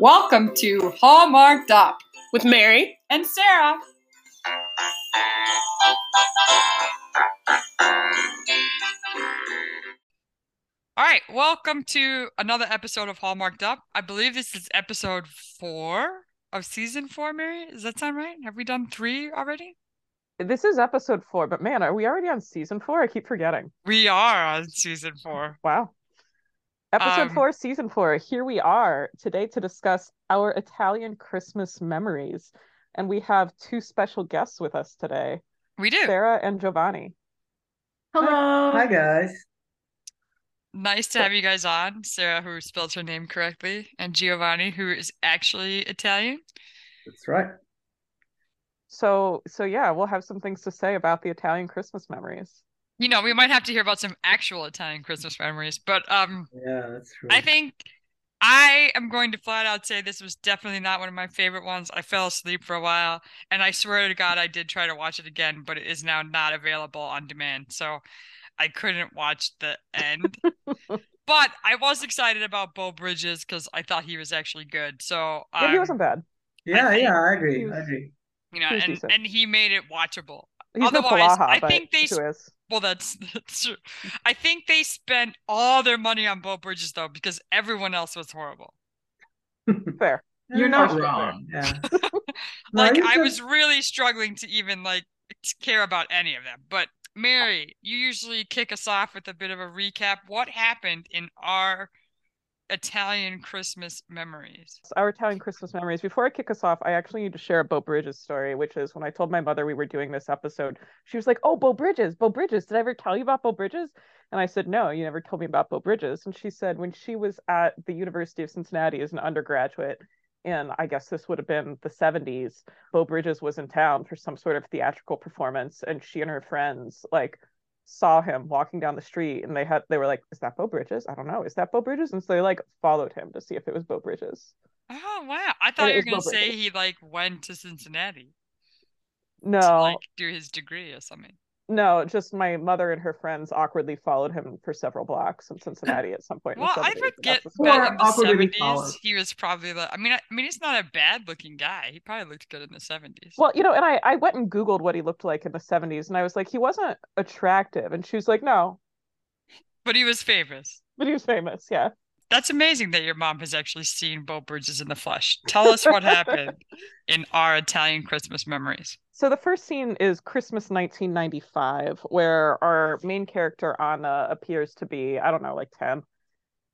Welcome to Hallmarked Up with Mary and Sarah. All right, welcome to another episode of Hallmarked Up. I believe this is episode four of season four, Mary. Does that sound right? Have we done three already? This is episode four, but man, are we already on season four? I keep forgetting. We are on season four. Wow. Episode Um, four, season four. Here we are today to discuss our Italian Christmas memories. And we have two special guests with us today We do. Sarah and Giovanni. Hello. Hi guys. Nice to have you guys on. Sarah, who spelled her name correctly, and Giovanni, who is actually Italian. That's right. So, so yeah, we'll have some things to say about the Italian Christmas memories. You know, we might have to hear about some actual Italian Christmas memories, but um, Yeah, that's true. I think I am going to flat out say this was definitely not one of my favorite ones. I fell asleep for a while, and I swear to God, I did try to watch it again, but it is now not available on demand, so I couldn't watch the end. But I was excited about Beau Bridges because I thought he was actually good. So Yeah, he um, wasn't bad. yeah, I yeah, I agree. I agree. You know, and decent. and he made it watchable. He's Otherwise, Palaha, I think they who is? Well, that's that's true. I think they spent all their money on Beau Bridges though, because everyone else was horrible. Fair. You're not Partially fair. wrong. Yeah. Like I was really struggling to even like care about any of them. But Mary, you usually kick us off with a bit of a recap. What happened in our Italian Christmas memories? our Italian Christmas memories. Before I kick us off, I actually need to share a Beau Bridges story, which is when I told my mother we were doing this episode, she was like, Oh, Beau Bridges, Beau Bridges. Did I ever tell you about Beau Bridges? And I said, No, you never told me about Beau Bridges. And she said, when she was at the University of Cincinnati as an undergraduate, and I guess this would have been the 70s, Beau Bridges was in town for some sort of theatrical performance, and she and her friends like saw him walking down the street and they had they were like, Is that Beau Bridges? I don't know. Is that Beau Bridges? And so they like followed him to see if it was Beau Bridges. Oh wow. I thought it you were gonna Bo say Bridges. he like went to Cincinnati No, to like do his degree or something. No, just my mother and her friends awkwardly followed him for several blocks in Cincinnati at some point. in Well, I forget that's that in the awkwardly 70s followed. he was probably like I mean I, I mean he's not a bad looking guy. He probably looked good in the 70s. Well, you know, and I, I went and Googled what he looked like in the 70s, and I was like, he wasn't attractive. And she was like, no, But he was famous. but he was famous. Yeah. That's amazing that your mom has actually seen Beau Bridges in the flesh. Tell us what happened in our Italian Christmas memories. So the first scene is Christmas 1995, where our main character Anna appears to be, I don't know, like 10.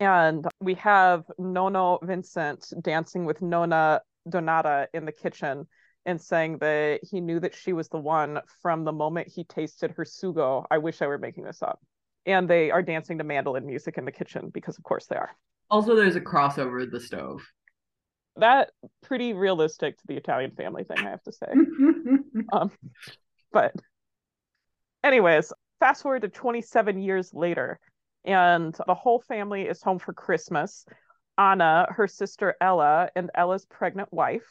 And we have Nono Vincent dancing with Nona Donata in the kitchen and saying that he knew that she was the one from the moment he tasted her sugo. I wish I were making this up. And they are dancing to mandolin music in the kitchen because, of course, they are. Also, there's a crossover at the stove. That pretty realistic to the Italian family thing, I have to say. Um, but anyways, fast forward to 27 years later, and the whole family is home for Christmas. Anna, her sister Ella, and Ella's pregnant wife,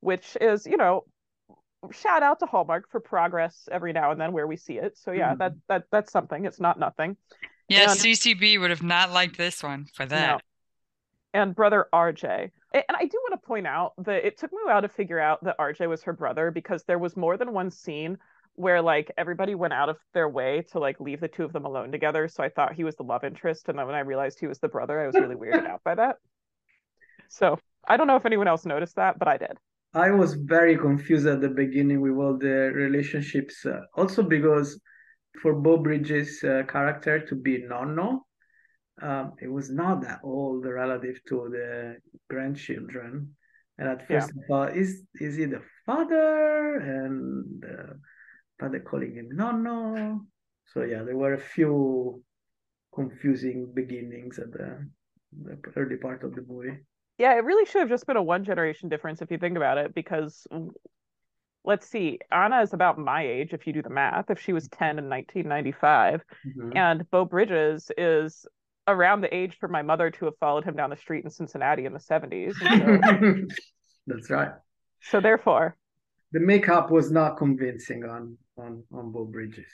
which is, you know, shout out to Hallmark for progress every now and then where we see it. So yeah, Mhm. that that that's something. It's not nothing. Yeah, And- CCB would have not liked this one for that. and brother RJ. And I do want to point out that it took me a while to figure out that RJ was her brother because there was more than one scene where like everybody went out of their way to like leave the two of them alone together. So I thought he was the love interest, and then when I realized he was the brother, I was really weirded out by that. So I don't know if anyone else noticed that, but I did. I was very confused at the beginning with all the relationships. Uh, also because for Beau Bridges' uh, character to be Nonno, um, it was not that old relative to the grandchildren. And at Yeah. first I thought, is is he the father? And uh, father calling him Nonno. So yeah, there were a few confusing beginnings at the, the early part of the movie. Yeah, it really should have just been a one generation difference if you think about it, because let's see, Anna is about my age if you do the math. If she was 10 in 1995, Mhm. and Beau Bridges is around the age for my mother to have followed him down the street in Cincinnati in the 70s. So, That's right. so therefore, The makeup was not convincing on on on Beau Bridges.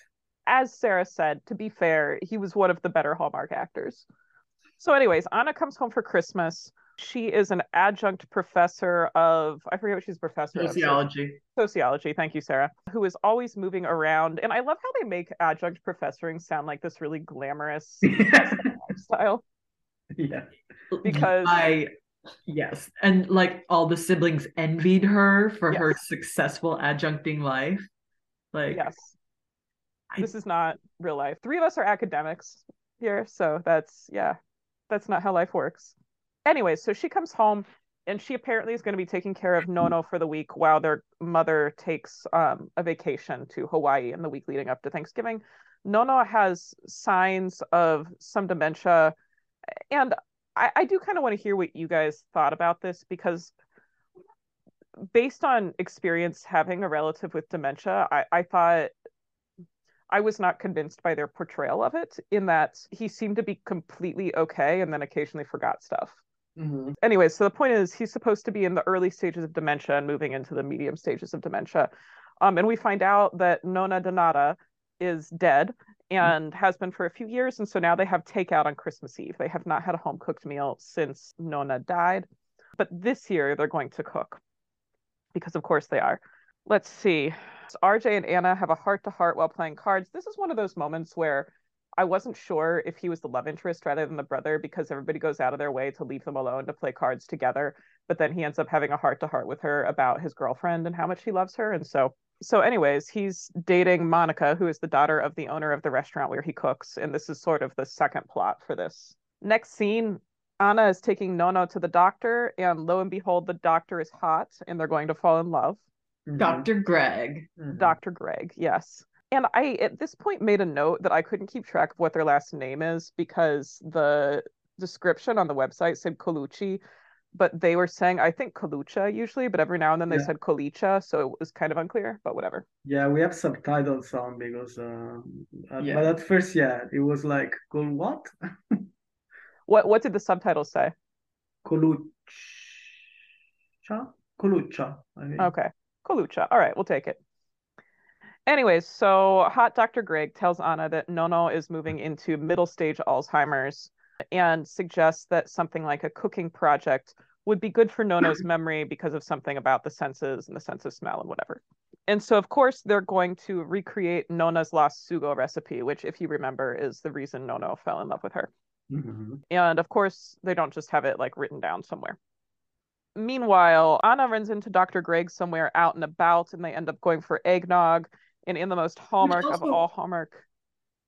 as Sarah said, to be fair, he was one of the better Hallmark actors. So, anyways, Anna comes home for Christmas. She is an adjunct professor of, I forget what she's a professor Sociology. of. Sociology. Thank you, Sarah. Who is always moving around. And I love how they make adjunct professoring sound like this really glamorous lifestyle. Yeah. Because- I yes, and like all the siblings envied her for her successful adjuncting life. Like Yes. I- This is not real life. Three of us are academics here, so that's yeah, that's not how life works. Anyway, so she comes home and she apparently is going to be taking care of Nono for the week while their mother takes um, a vacation to Hawaii in the week leading up to Thanksgiving. Nono has signs of some dementia, and I, I do kind of want to hear what you guys thought about this because based on experience having a relative with dementia, I, I thought I was not convinced by their portrayal of it, in that he seemed to be completely okay and then occasionally forgot stuff. Mm-hmm. Anyway, so the point is, he's supposed to be in the early stages of dementia and moving into the medium stages of dementia. Um, and we find out that Nona Donata is dead and has been for a few years. And so now they have takeout on Christmas Eve. They have not had a home cooked meal since Nona died. But this year they're going to cook because, of course, they are. Let's see. So RJ and Anna have a heart to heart while playing cards. This is one of those moments where I wasn't sure if he was the love interest rather than the brother because everybody goes out of their way to leave them alone to play cards together. But then he ends up having a heart to heart with her about his girlfriend and how much he loves her. And so, so anyways, he's dating Monica, who is the daughter of the owner of the restaurant where he cooks. And this is sort of the second plot for this. Next scene, Anna is taking Nono to the doctor, and lo and behold, the doctor is hot and they're going to fall in love. Mhm. Dr. Greg. Mhm. Dr. Greg, yes. And I, at this point, made a note that I couldn't keep track of what their last name is because the description on the website said Colucci, but they were saying, I think Colucha usually, but every now and then they Yeah. said Colicha, so it was kind of unclear, but whatever. Yeah, we have subtitles on because, uh, at- Yeah. but at first, yeah, it was like, "Col what? What what did the subtitles say? Colucha? Colucha, I mean. Okay. Colucha. All right, we'll take it. Anyways, so Hot Dr. Greg tells Anna that Nono is moving into middle stage Alzheimer's and suggests that something like a cooking project would be good for Nono's memory because of something about the senses and the sense of smell and whatever. And so, of course, they're going to recreate Nona's lost sugo recipe, which, if you remember, is the reason Nono fell in love with her. Mhm. And of course, they don't just have it like written down somewhere. Meanwhile, Anna runs into Dr. Greg somewhere out and about, and they end up going for eggnog. And in the most hallmark of all hallmark,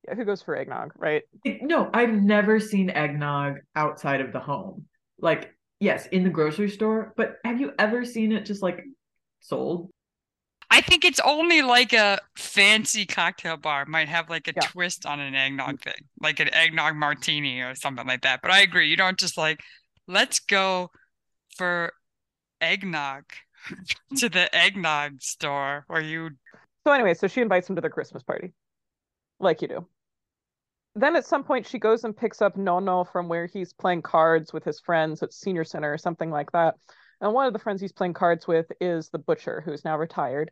yeah, who goes for eggnog, right? It- no, I've never seen eggnog outside of the home. Like, yes, in the grocery store, but have you ever seen it just like sold? I think it's only like a fancy cocktail bar might have like a Yeah. twist on an eggnog thing, like an eggnog martini or something like that. But I agree, you don't just like, let's go for eggnog to the eggnog store where you So anyway, so she invites him to their Christmas party, like you do. Then at some point, she goes and picks up Nono from where he's playing cards with his friends at senior center or something like that. And one of the friends he's playing cards with is the butcher, who's now retired,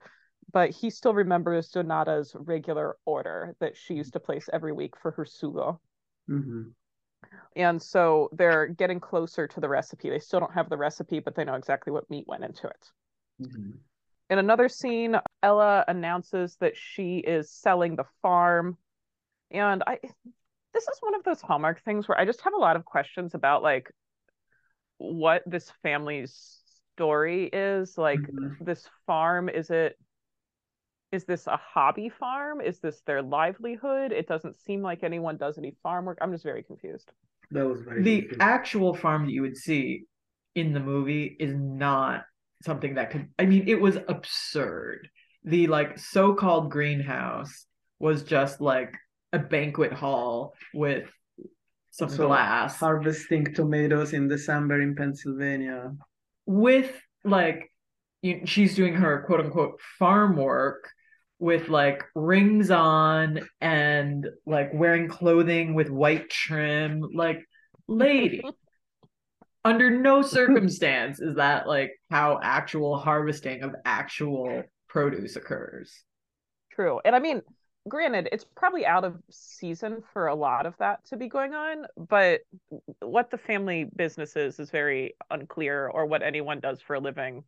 but he still remembers Donata's regular order that she used to place every week for her sugo. Mhm. And so they're getting closer to the recipe. They still don't have the recipe, but they know exactly what meat went into it. Mhm. In another scene, Ella announces that she is selling the farm. And I this is one of those hallmark things where I just have a lot of questions about like what this family's story is. Like Mhm. this farm, is it is this a hobby farm? Is this their livelihood? It doesn't seem like anyone does any farm work. I'm just very confused. That was very The confusing. actual farm that you would see in the movie is not something that could I mean, it was absurd. The like so-called greenhouse was just like a banquet hall with some So, glass. harvesting tomatoes in December in Pennsylvania. with like you, she's doing her quote unquote farm work with like rings on and like wearing clothing with white trim like lady under no circumstance is that like how actual harvesting of actual produce occurs True. And I mean, granted, it's probably out of season for a lot of that to be going on, but what the family business is is very unclear, or what anyone does for a living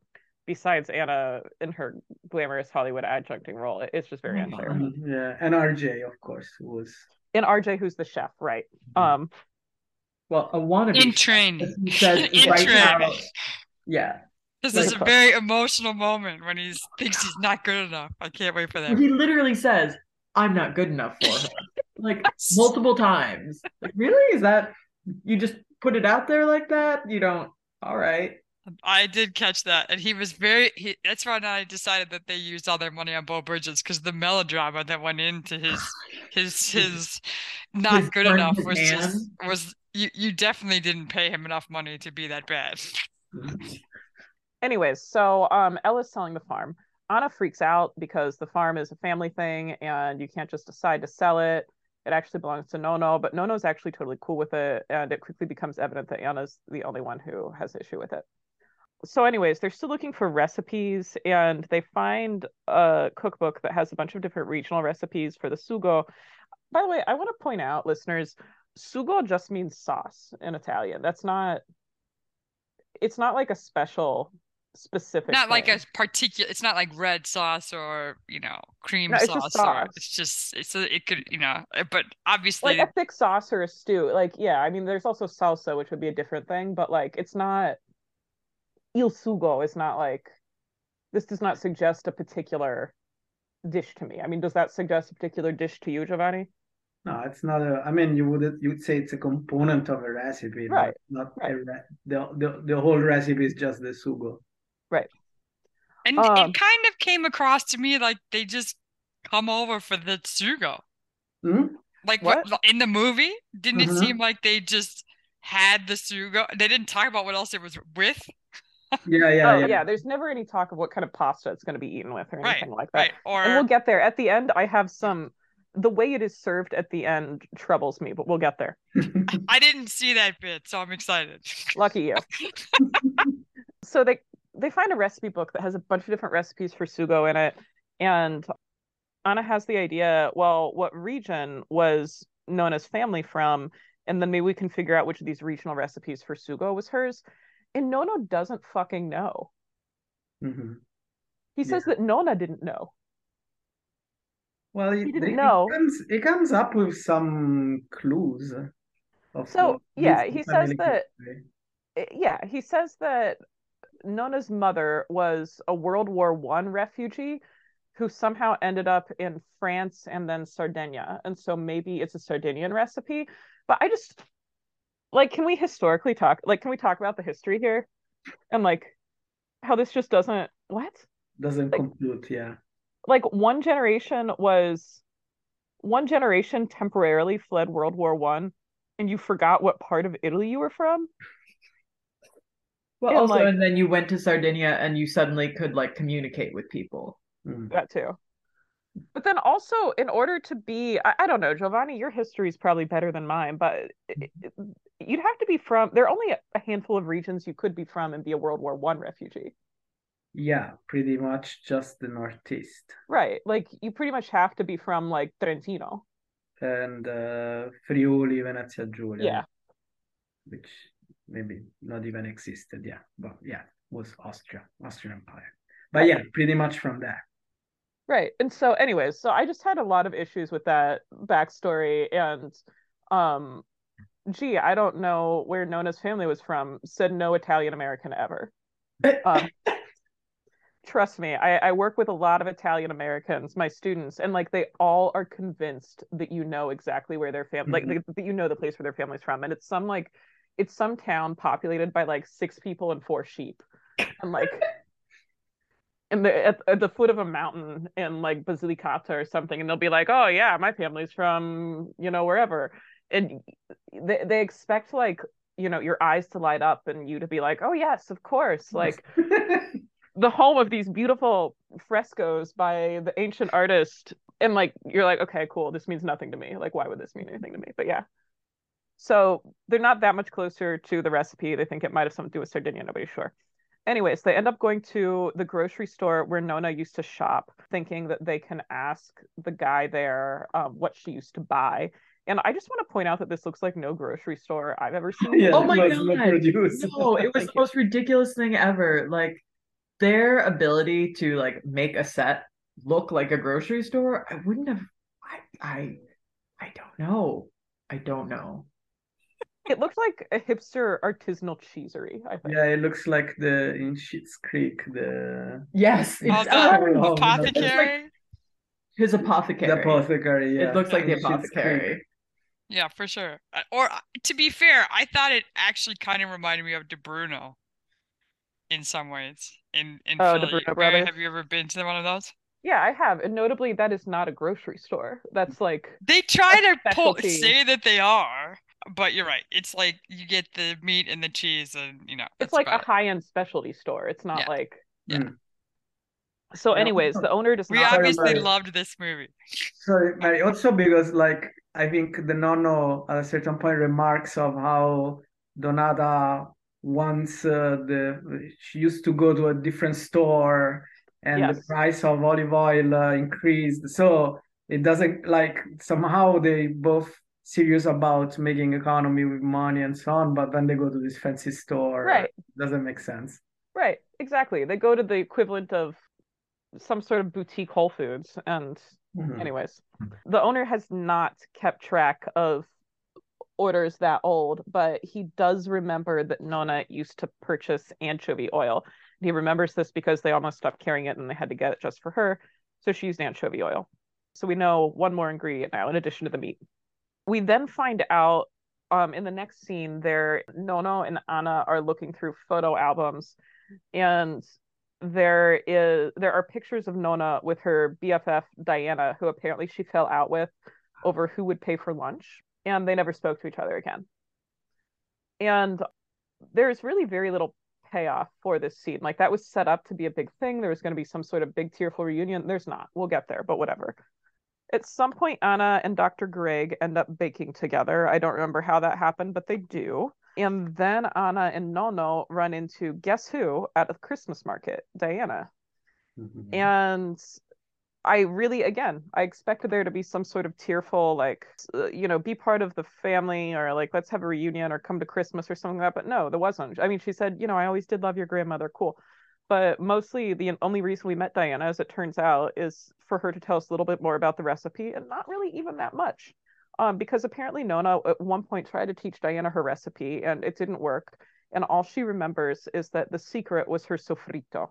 besides Anna in her glamorous Hollywood adjuncting role. It's just very unclear. Mhm, Yeah, and RJ, of course, was And RJ, who's the chef, right? Mhm. Um, Well, a wannabe. In training. Says In right now. Yeah. This Like- is a very emotional moment when he thinks he's not good enough. I can't wait for that. He literally says, I'm not good enough for her. like multiple times. Like, really? Is that you just put it out there like that? You don't all right. Um, I did catch that, and he was very. He, that's why I decided that they used all their money on Beau Bridges because the melodrama that went into his his his not His good enough was just was you you definitely didn't pay him enough money to be that bad. anyways, so um, Ella's selling the farm. Anna freaks out because the farm is a family thing and you can't just decide to sell it. It actually belongs to Nono, but Nono's actually totally cool with it, and it quickly becomes evident that Anna's the only one who has issue with it. So, anyways, they're still looking for recipes, and they find a cookbook that has a bunch of different regional recipes for the sugo. By the way, I want to point out, listeners, sugo just means sauce in Italian. That's not. It's not like a special specific. Not like a particular. It's not like red sauce or you know cream No, it's sauce. It's just it's a, it could you know. uh, But obviously, like a thick sauce or a stew. Like, yeah, I mean, there's also salsa, which would be a different thing, but like, it's not il sugo. is not like this does not suggest a particular dish to me. I mean, does that suggest a particular dish to you, Giovanni? No, it's not a. I mean, you would you'd say it's a component of a recipe, but Right, Not right. a re- the, the the whole recipe is just the sugo. Right? And um, it kind of came across to me like they just come over for the sugo. Hmm? Like What? what in the movie? Didn't it Mhm. seem like they just had the sugo? They didn't talk about what else it was with, Yeah, yeah, oh, yeah. yeah. There's never any talk of what kind of pasta it's going to be eaten with or Right, anything like that. right? Or And we'll get there. At the end, I have some. The way it is served at the end troubles me, but we'll get there. I didn't see that bit, so I'm excited. Lucky you. so they they find a recipe book that has a bunch of different recipes for sugo in it, and Anna has the idea. Well, what region was Nona's family from? And then maybe we can figure out which of these regional recipes for sugo was hers. And Nono doesn't fucking know. Mhm. He says that Nona didn't know. Well, it, didn't it know. comes it comes up with some clues of So, yeah, he says that- history. Eh, Yeah, he says that Nona's mother was a World War One refugee who somehow ended up in France and then Sardinia. And so maybe it's a Sardinian recipe. But I just like can we historically talk like can we talk about the history here? And like how this just doesn't what? Doesn't like- compute, yeah. Like one generation was one generation temporarily fled World War One and you forgot what part of Italy you were from? Well, And, also, like- and then you went to Sardinia and you suddenly could like communicate with people. Mm. that too. But then also, in order to be, I, I don't know, Giovanni, your history is probably better than mine, but it- it- you'd have to be from. There are only a handful of regions you could be from and be a World War One refugee, Yeah, pretty much just the Northeast. right? Like you pretty much have to be from like Trentino. And uh, Friuli, Venezia Giulia. Yeah. Which maybe not even existed, yeah. But yeah, was Austria, Austrian Empire. But Right. yeah, pretty much from there. Right. And so anyways, so I just had a lot of issues with that backstory and um gee, I don't know where Nona's family was from, said no Italian American ever. Um, trust me, I, I work with a lot of Italian Americans, my students, and like they all are convinced that you know exactly where their family, like Mhm. that you know the place where their family's from, and it's some like it's some town populated by like six people and four sheep, and like. And the, at, at the foot of a mountain in like Basilicata or something, and they'll be like, "Oh yeah, my family's from you know wherever," and they they expect like you know your eyes to light up and you to be like, "Oh yes, of course," like the home of these beautiful frescoes by the ancient artist. And like you're like okay cool this means nothing to me. Like why would this mean anything to me? But yeah. So they're not that much closer to the recipe. They think it might have something to do with sardinia. Nobody's sure. Anyways, they end up going to the grocery store where Nona used to shop, thinking that they can ask the guy there um, what she used to buy. And I just want to point out that this looks like no grocery store I've ever seen. Yeah, oh my it was not god! No, it was Thank the most ridiculous thing ever. Like their ability to like make a set look like a grocery store. I wouldn't have. I I I don't know. I don't know. It looks like a hipster artisanal cheesery, I think. Yeah, it looks like the in Schitt's Creek, the Yes, Oh, the exactly. Oh, no. apothecary. His apothecary. the apothecary. Yeah, It looks like the in Schitt's apothecary. Yeah, for sure. Or uh, to be fair, I thought it actually kind of reminded me of Di Bruno in some ways. In in Oh, De Philly. Bruno Mary, Brothers. have you ever been to one of those? Yeah, I have. And notably, that is not a grocery store. That's like, They try to pull, say that they are, but you're right. It's like you get the meat and the cheese, and you know it's like a it. high-end specialty store. It's not Yeah. like. Yeah. Mm. So, anyways, the owner does We not. obviously remember- loved this movie. Sorry, Mary. Also because like I think the Nono at a certain point remarks of how Donata once uh, the she used to go to a different store and the price of olive oil uh, increased. So it doesn't like somehow they both serious about making economy with money and so on, but then they go to this fancy store. Right. Doesn't make sense. Right, exactly. They go to the equivalent of some sort of boutique Whole Foods. And, Mhm. anyways, the owner has not kept track of orders that old, but he does remember that Nona used to purchase anchovy oil. He remembers this because they almost stopped carrying it and they had to get it just for her. So she used anchovy oil. So we know one more ingredient now in addition to the meat. We then find out um, in the next scene there, Nono and Anna are looking through photo albums and there is there are pictures of Nona with her BFF Diana, who apparently she fell out with over who would pay for lunch, and they never spoke to each other again. And there's really very little payoff for this scene. Like that was set up to be a big thing. There was going to be some sort of big tearful reunion. There's not. We'll get there, but whatever. At some point, Anna and Dr. Greg end up baking together. I don't remember how that happened, but they do. And then Anna and Nono run into guess who at a Christmas market? Diana. Mhm. And I really, again, I expected there to be some sort of tearful, like, uh, you know, be part of the family or like, let's have a reunion or come to Christmas or something like that. But no, there wasn't. I mean, she said, you know, I always did love your grandmother. Cool. But mostly the only reason we met Diana, as it turns out, is for her to tell us a little bit more about the recipe and not really even that much. Um, because apparently Nona at one point tried to teach Diana her recipe and it didn't work. And all she remembers is that the secret was her sofrito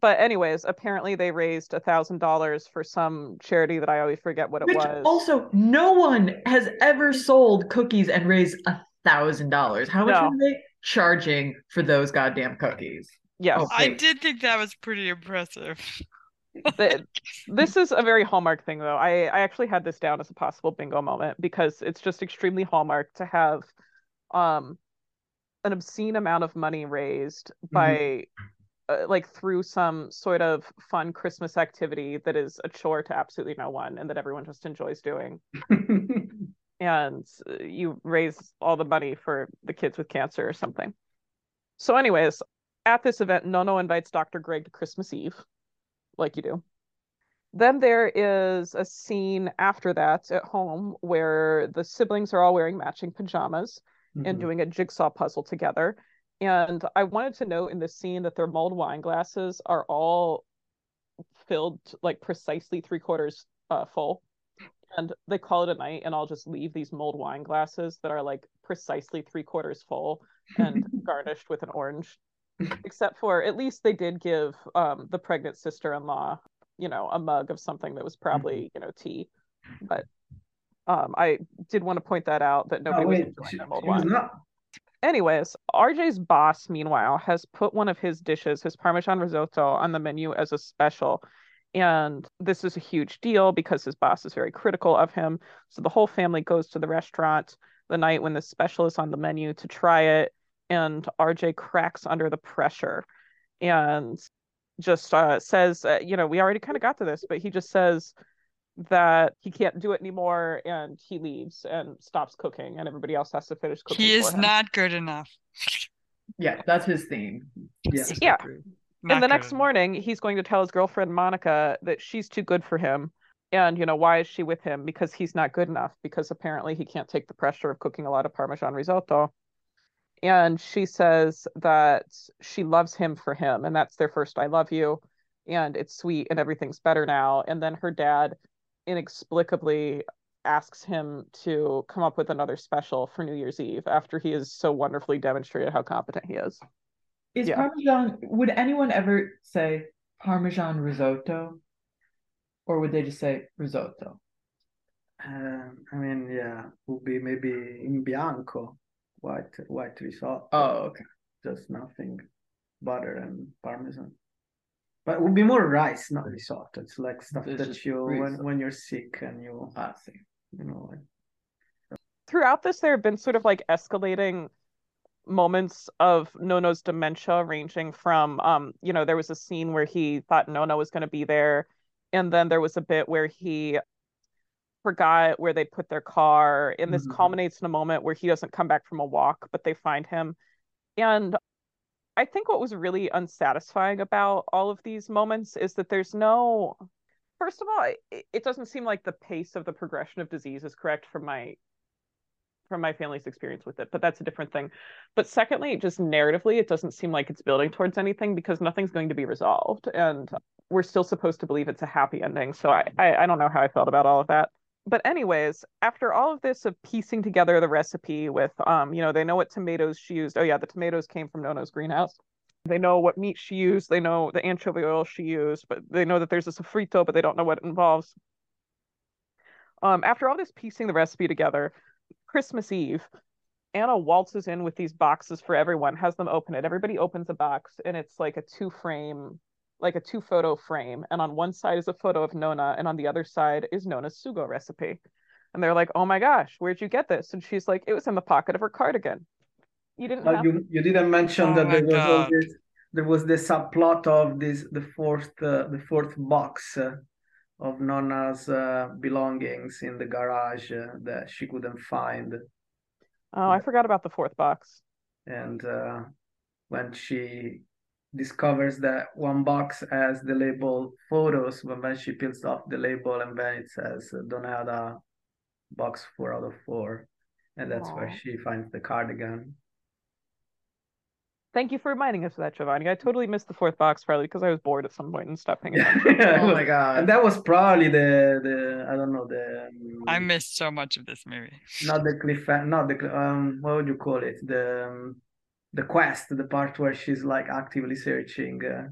but anyways, apparently they raised a thousand dollars for some charity that I always forget what it Which was. also, no one has ever sold cookies and raised a thousand dollars. How much No. are they charging for those goddamn cookies? yes, Oh. I did think that was pretty impressive. the- this is a very hallmark thing though. I I actually had this down as a possible bingo moment because it's just extremely hallmark to have um an obscene amount of money raised by uh, like through some sort of fun Christmas activity that is a chore to absolutely no one and that everyone just enjoys doing. and uh, you raise all the money for the kids with cancer or something. So, anyways, at this event, Nono invites Dr. Greg to Christmas Eve, like you do. Then there is a scene after that at home where the siblings are all wearing matching pajamas and Mhm. doing a jigsaw puzzle together. And I wanted to note in this scene that their mulled wine glasses are all filled like precisely three quarters uh, full. And they call it a night, and I'll just leave these mulled wine glasses that are like precisely three quarters full and garnished with an orange. Except for at least they did give um, the pregnant sister in law, you know, a mug of something that was probably, you know, tea. But um, I did want to point that out that nobody Oh, was wait, enjoying she, their mulled was wine. not. Anyways, RJ's boss, meanwhile, has put one of his dishes, his Parmesan risotto, on the menu as a special. And this is a huge deal because his boss is very critical of him. So the whole family goes to the restaurant the night when the special is on the menu to try it. And RJ cracks under the pressure and just uh, says, uh, you know, we already kind of got to this, but he just says that he can't do it anymore and he leaves and stops cooking and everybody else has to finish cooking He for is him. not good enough. Yeah, that's his theme. Yeah. Yeah. Not and the good next enough. morning, he's going to tell his girlfriend Monica that she's too good for him. And, you know, why is she with him? Because he's not good enough, because apparently he can't take the pressure of cooking a lot of Parmesan risotto. And she says that she loves him for him, and that's their first I love you. And it's sweet and everything's better now. And then her dad inexplicably asks him to come up with another special for New Year's Eve after he has so wonderfully demonstrated how competent he is. Is Yeah. Parmesan, would anyone ever say Parmesan risotto? Or would they just say risotto? Um, I mean, yeah, would be maybe in bianco, white white risotto. Oh, okay. just nothing, butter and parmesan. But it would be more rice, not risotto. It's like stuff It's that you when when you're sick and you I see. you know like throughout this, there have been sort of like escalating moments of Nono's dementia, ranging from, um, you know, there was a scene where he thought Nono was going to be there, and then there was a bit where he forgot where they put their car, and this Mhm. culminates in a moment where he doesn't come back from a walk, but they find him, and I think what was really unsatisfying about all of these moments is that there's no. First of all, it, it doesn't seem like the pace of the progression of disease is correct from my from my family's experience with it, but that's a different thing. But secondly, just narratively, it doesn't seem like it's building towards anything because nothing's going to be resolved, and we're still supposed to believe it's a happy ending. So I, I, I don't know how I felt about all of that. But anyways, after all of this of piecing together the recipe with, um, you know, they know what tomatoes she used. Oh yeah, the tomatoes came from Nono's greenhouse. They know what meat she used. They know the anchovy oil she used, but they know that there's a sofrito, but they don't know what it involves. Um, after all this piecing the recipe together, Christmas Eve, Anna waltzes in with these boxes for everyone, has them open it. Everybody opens a box, and it's like a two frame, like a two photo frame. And on one side is a photo of Nona, and on the other side is Nona's sugo recipe. And they're like, "Oh my gosh, where'd you get this?" And she's like, "It was in the pocket of her cardigan." You didn't Well, have you you didn't mention Oh that my there was all this there was the subplot of this the fourth uh, the fourth box uh, of Nona's uh, belongings in the garage uh, that she couldn't find Oh, I forgot about the fourth box. and uh, when she discovers that one box has the label photos but when she peels off the label and then it says Donada box four out of four and that's where she finds the cardigan Thank you for reminding us of that, Giovanni. I totally missed the fourth box probably because I was bored at some point and stopped paying attention. Oh my god! and that was probably the the I don't know the um, I missed so much of this movie. not the cliff not the um what would you call it the um, the quest the part where she's like actively searching uh,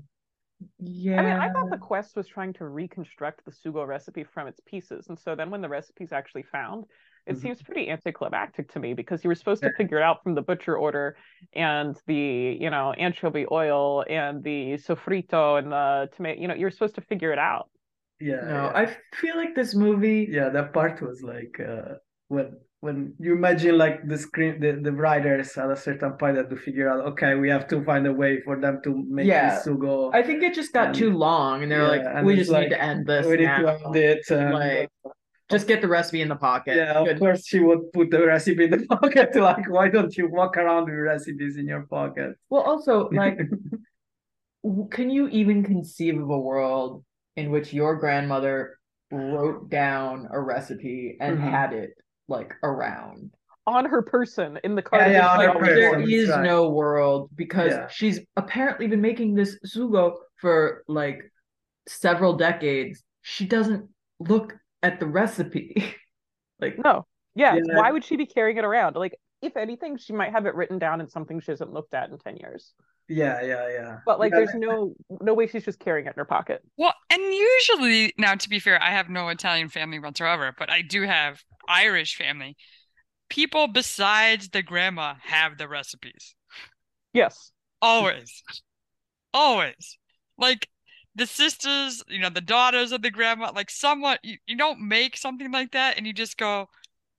Yeah. I mean, I thought the quest was trying to reconstruct the sugo recipe from its pieces. And so then when the recipe's actually found, it Mhm. seems pretty anticlimactic to me because you were supposed to figure it out from the butcher order and the, you know, anchovy oil and the sofrito and the tomato, you know, you're supposed to figure it out. yeah No, yeah. I feel like this movie. yeah that part was like uh when when you imagine like the screen the, the writers at a certain point had to figure out okay we have to find a way for them to make Yeah. this go. I think it just got And- too long, and they're yeah, like, "We just like, need to end this we need to end it and, Like, just get the recipe in the pocket." yeah of Good. course she would put the recipe in the pocket like why don't you walk around with recipes in your pocket Well, also, like, can you even conceive of a world in which your grandmother wrote down a recipe and Mhm. had it like around? On her person in the Yeah, cardigan. yeah, on she her Like, always person, wore. right. no world because Yeah. she's apparently been making this sugo for like several decades. She doesn't look at the recipe. like, No. Yeah. Yeah. Why would she be carrying it around? Like, if anything, she might have it written down in something she hasn't looked at in 10 years. Yeah yeah yeah But like Yeah, there's no no way she's just carrying it in her pocket. Well, and usually, now to be fair, I have no Italian family whatsoever, but I do have Irish family. People besides the grandma have the recipes. Yes. Always. Always. Like the sisters, you know, the daughters of the grandma, like someone, you, you don't make something like that and you just go,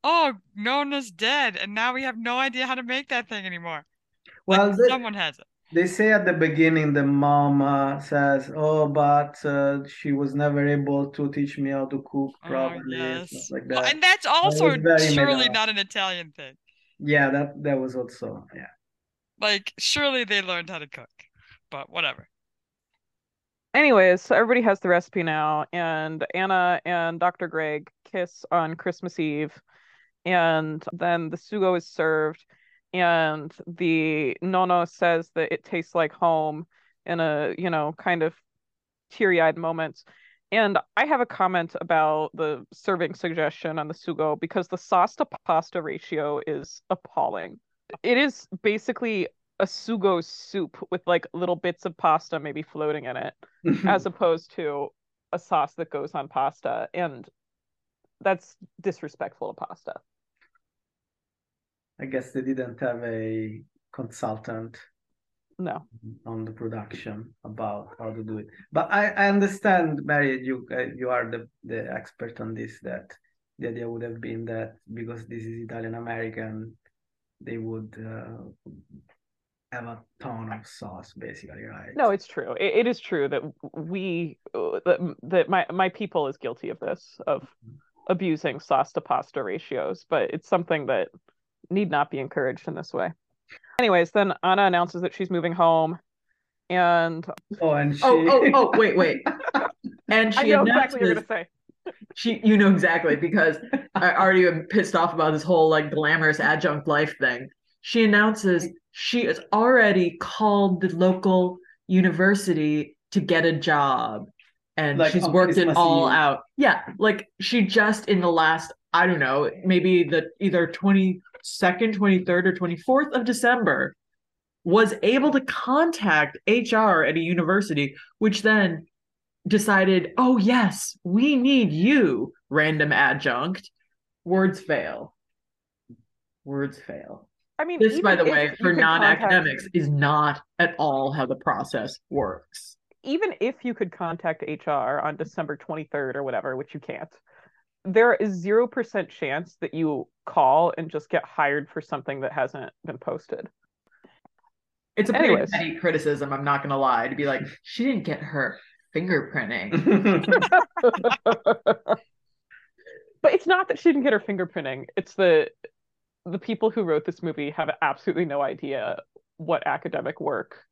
oh, Nona's dead. And now we have no idea how to make that thing anymore. Like well the- someone has it. They say at the beginning the mom uh, says, "Oh, but uh, she was never able to teach me how to cook Oh, properly and yes. stuff like Well, that." and that's also was surely up. not an Italian thing. Yeah, that that was also yeah. Like, surely they learned how to cook, but whatever. Anyways, so everybody has the recipe now, and Anna and Dr. Greg kiss on Christmas Eve, and then the sugo is served, and the nono says that it tastes like home in a, you know, kind of teary-eyed moment And I have a comment about the serving suggestion on the sugo because the sauce to pasta ratio is appalling. It is basically a sugo soup with like little bits of pasta maybe floating in it, as opposed to a sauce that goes on pasta. And that's disrespectful to pasta. I guess they didn't have a consultant No. on the production about how to do it. But I, I understand, Mary, you uh, you are the, the expert on this. That the idea would have been that because this is Italian American, they would uh, have a ton of sauce, basically, right? No, it's true. It, it is true that we uh, that, that my my people is guilty of this of abusing sauce to pasta ratios, but it's something that need not be encouraged in this way. Anyways, then Anna announces that she's moving home, and Oh, and oh, she. Oh, oh, oh, wait, wait. And I she know exactly what you're gonna say. she you know exactly because I already am pissed off about this whole like glamorous adjunct life thing. She announces she has already called the local university to get a job and Like she's on worked it all Eve. out. Yeah, like she just in the last I don't know, maybe the either 22nd, 23rd or 24th of December was able to contact HR at a university which then decided, oh, yes, we need you, random adjunct. Words fail. Words fail. I mean, This, by the way, for non contact- academics, is not at all how the process works. even if you could contact HR on December 23rd or whatever, which you can't, there is 0% chance that you call and just get hired for something that hasn't been posted. It's a pretty Anyways. petty criticism, I'm not going to lie, to be like, she didn't get her fingerprinting. but it's not that she didn't get her fingerprinting. It's the the people who wrote this movie have absolutely no idea what academic work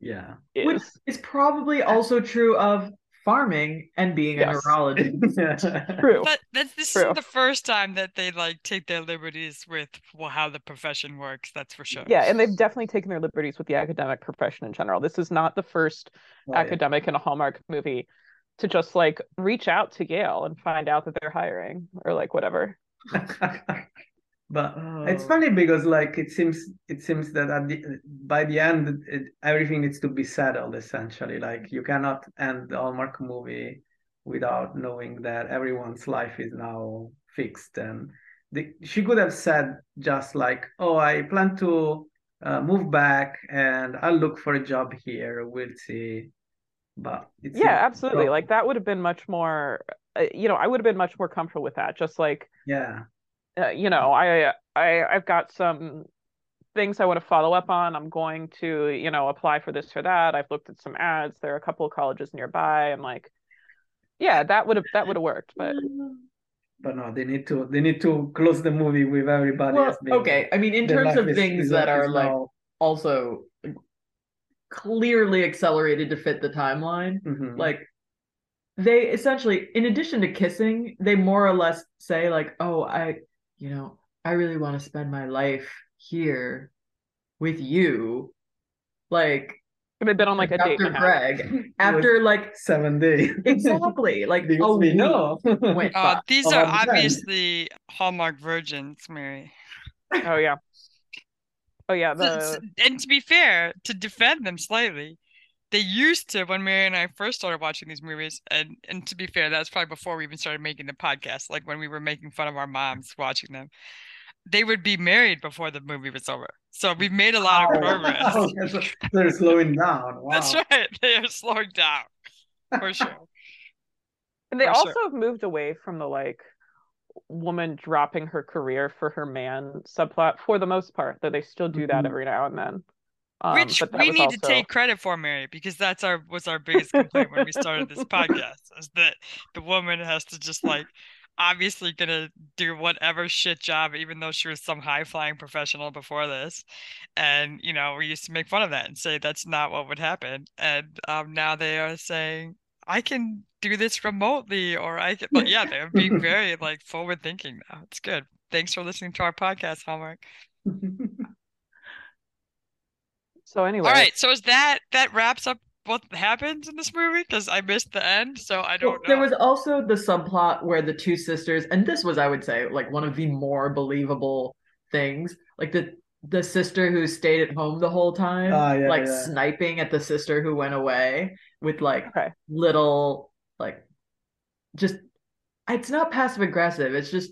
yeah. is. Which is probably also true of farming and being a neurologist. True. But that's this True. isn't the first time that they like take their liberties with well, how the profession works. That's for sure. Yeah, and they've definitely taken their liberties with the academic profession in general. This is not the first yeah. academic in a Hallmark movie to just like reach out to Yale and find out that they're hiring or like whatever. but Oh. it's funny because like it seems it seems that at the, by the end it, everything needs to be settled essentially like you cannot end the hallmark movie without knowing that everyone's life is now fixed and the, she could have said just like oh i plan to uh, move back and i'll look for a job here we'll see but it's Yeah, absolutely. Like that would have been much more uh, you know, I would have been much more comfortable with that. Just like yeah uh, you know, I I I've got some things I want to follow up on. I'm going to, you know, apply for this or that. I've looked at some ads. There are a couple of colleges nearby. I'm like, yeah, that would have that would have worked. But but no they need to they need to close the movie with everybody Well, being okay. I mean, in terms of is- things is- that are is like now- also clearly accelerated to fit the timeline, Mhm. like they essentially, in addition to kissing, they more or less say like, "Oh, I, you know, I really want to spend my life here with you," like they've been on like a date Dr. and. Greg. After like seven days exactly like oh, Because we know. went Uh, these Oh, are obviously Hallmark virgins, Mary. Oh yeah. Oh yeah, S- s- the And to be fair, to defend them slightly, they used to when Mary and I first started watching these movies, and and to be fair, that's probably before we even started making the podcast, like when we were making fun of our moms watching them. They would be married before the movie was over. So we've made a lot of progress. Oh, they're slowing down. Wow. That's right. They are slowing down for sure. and they for also sure. have moved away from the like woman dropping her career for her man subplot for the most part, though they still do that Mhm. every now and then. Um, Which we need to take credit for, Mary, because that's our was our biggest complaint when we started this podcast, is that the woman has to just like obviously gonna do whatever shit job, even though she was some high flying professional before this. And you know, we used to make fun of that and say that's not what would happen. And um, now they are saying I can do this remotely, or I can. But yeah, they're being very like forward thinking now. It's good. Thanks for listening to our podcast, Hallmark. So anyway, All right, so is that that wraps up what happens in this movie? Because I missed the end, so I don't Well, know. there was also the subplot where the two sisters, and this was, I would say, like one of the more believable things. Like the the sister who stayed at home the whole time, Ah, yeah, like yeah. sniping at the sister who went away with like okay. little like just it's not passive aggressive it's just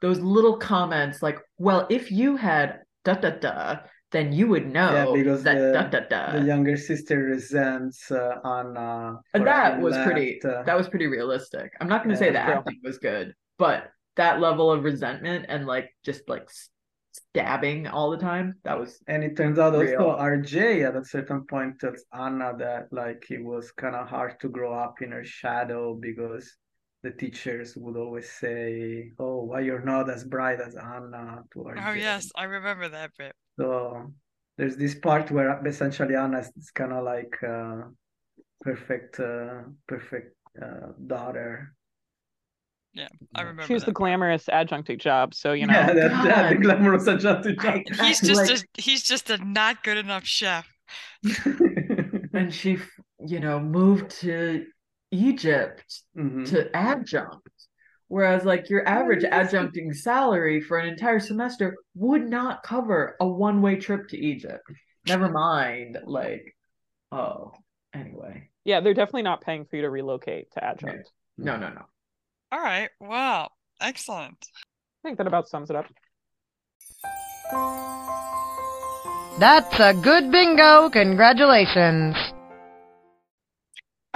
those little comments like well if you had da da da then you would know Yeah, because that the- da da da The younger sister resents uh, Anna. and that was pretty left, uh, that was pretty realistic i'm not going to Yeah, say the that's true. acting was good but that level of resentment and like just like stabbing all the time that was And it turns out also RJ at a certain point tells Anna that like it was kind of hard to grow up in her shadow because the teachers would always say, "Oh, why you're not as bright as Anna?" To RJ. Oh yes, I remember that bit. So there's this part where essentially Anna is kind of like uh, perfect, uh, perfect uh, daughter. Yeah, I remember She's that. the glamorous adjuncting job, so you know. Yeah, that, that the glamorous adjunctive job. He's just like- a he's just a not good enough chef. and she you know moved to egypt Mhm. to adjunct. Whereas, like, your average adjuncting salary for an entire semester would not cover a one way trip to Egypt. Never mind, like, oh, anyway. Yeah, they're definitely not paying for you to relocate to adjunct. No, no, no. All right. Wow. Excellent. I think that about sums it up. That's a good bingo. Congratulations.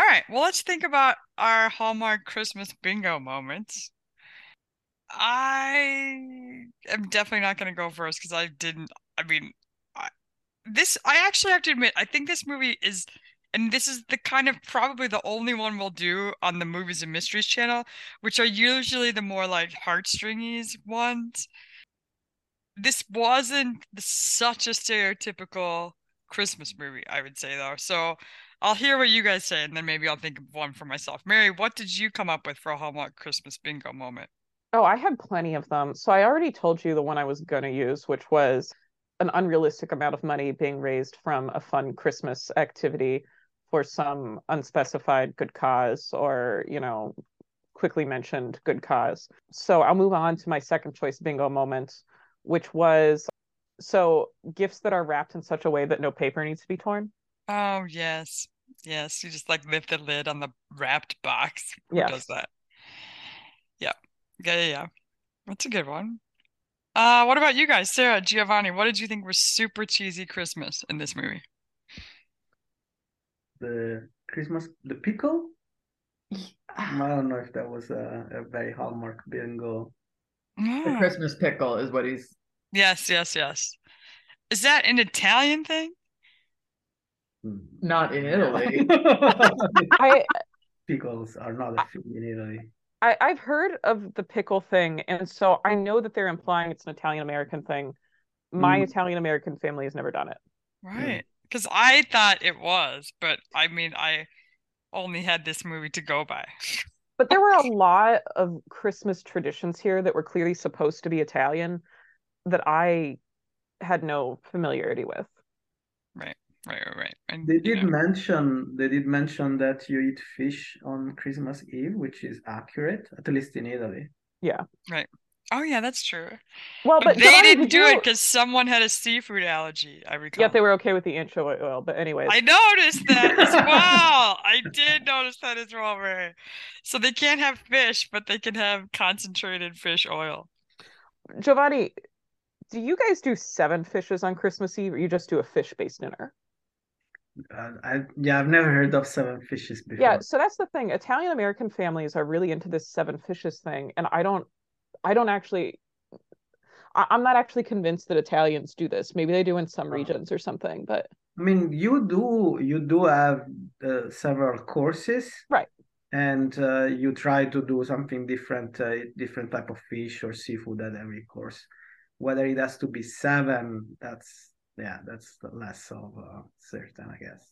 Right. Well, let's think about our Hallmark Christmas bingo moments. I am definitely not going to go first because I didn't. I mean, I, this, I actually have to admit, I think this movie is, and this is the kind of probably the only one we'll do on the Movies and Mysteries channel, which are usually the more like heartstringy ones. This wasn't such a stereotypical Christmas movie, I would say, though. So I'll hear what you guys say, and then maybe I'll think of one for myself. Mary, what did you come up with for a Hallmark Christmas bingo moment? Oh, I had plenty of them. So I already told you the one I was going to use, which was an unrealistic amount of money being raised from a fun Christmas activity for some unspecified good cause or, you know, quickly mentioned good cause. So I'll move on to my second choice bingo moment, which was so gifts that are wrapped in such a way that no paper needs to be torn. Oh, yes. Yes, you just like lift the lid on the wrapped box. Who Yes. does that? Yeah. Yeah, yeah, yeah. That's a good one. Uh, what about you guys? Sarah, Giovanni, what did you think was super cheesy Christmas in this movie? the Christmas, the pickle. I don't know if that was a, a very hallmark bingo. Yeah. The Christmas pickle is what he's. yes, yes, yes. Is that an Italian thing? Not in Italy. I Pickles are not a thing in Italy. I, I've heard of the pickle thing, and so I know that they're implying it's an Italian American thing. My Mm. Italian American family has never done it. Right. Because I thought it was, but I mean, I only had this movie to go by. But there were a lot of Christmas traditions here that were clearly supposed to be Italian that I had no familiarity with. Right, right, right. And They did know, mention they did mention that you eat fish on Christmas Eve, which is accurate, at least in Italy. Yeah. Right. Oh yeah, that's true. Well, But but they didn't did do it because someone had a seafood allergy, I recall. Yet they were okay with the anchovy oil. But anyways, I noticed that as well. I did notice that as well, Ray. So they can't have fish, but they can have concentrated fish oil. Giovanni, do you guys do seven fishes on Christmas Eve, or you just do a fish-based dinner? Uh, I yeah, I've never heard of seven fishes before. Yeah, so that's the thing. Italian American families are really into this seven fishes thing, and I don't, I don't actually, I, I'm not actually convinced that Italians do this. Maybe they do in some regions or something, but I mean, you do you do have uh, several courses, Right. and uh, you try to do something different, uh, different type of fish or seafood at every course. Whether it has to be seven, that's yeah, that's less of uh, certain, I guess.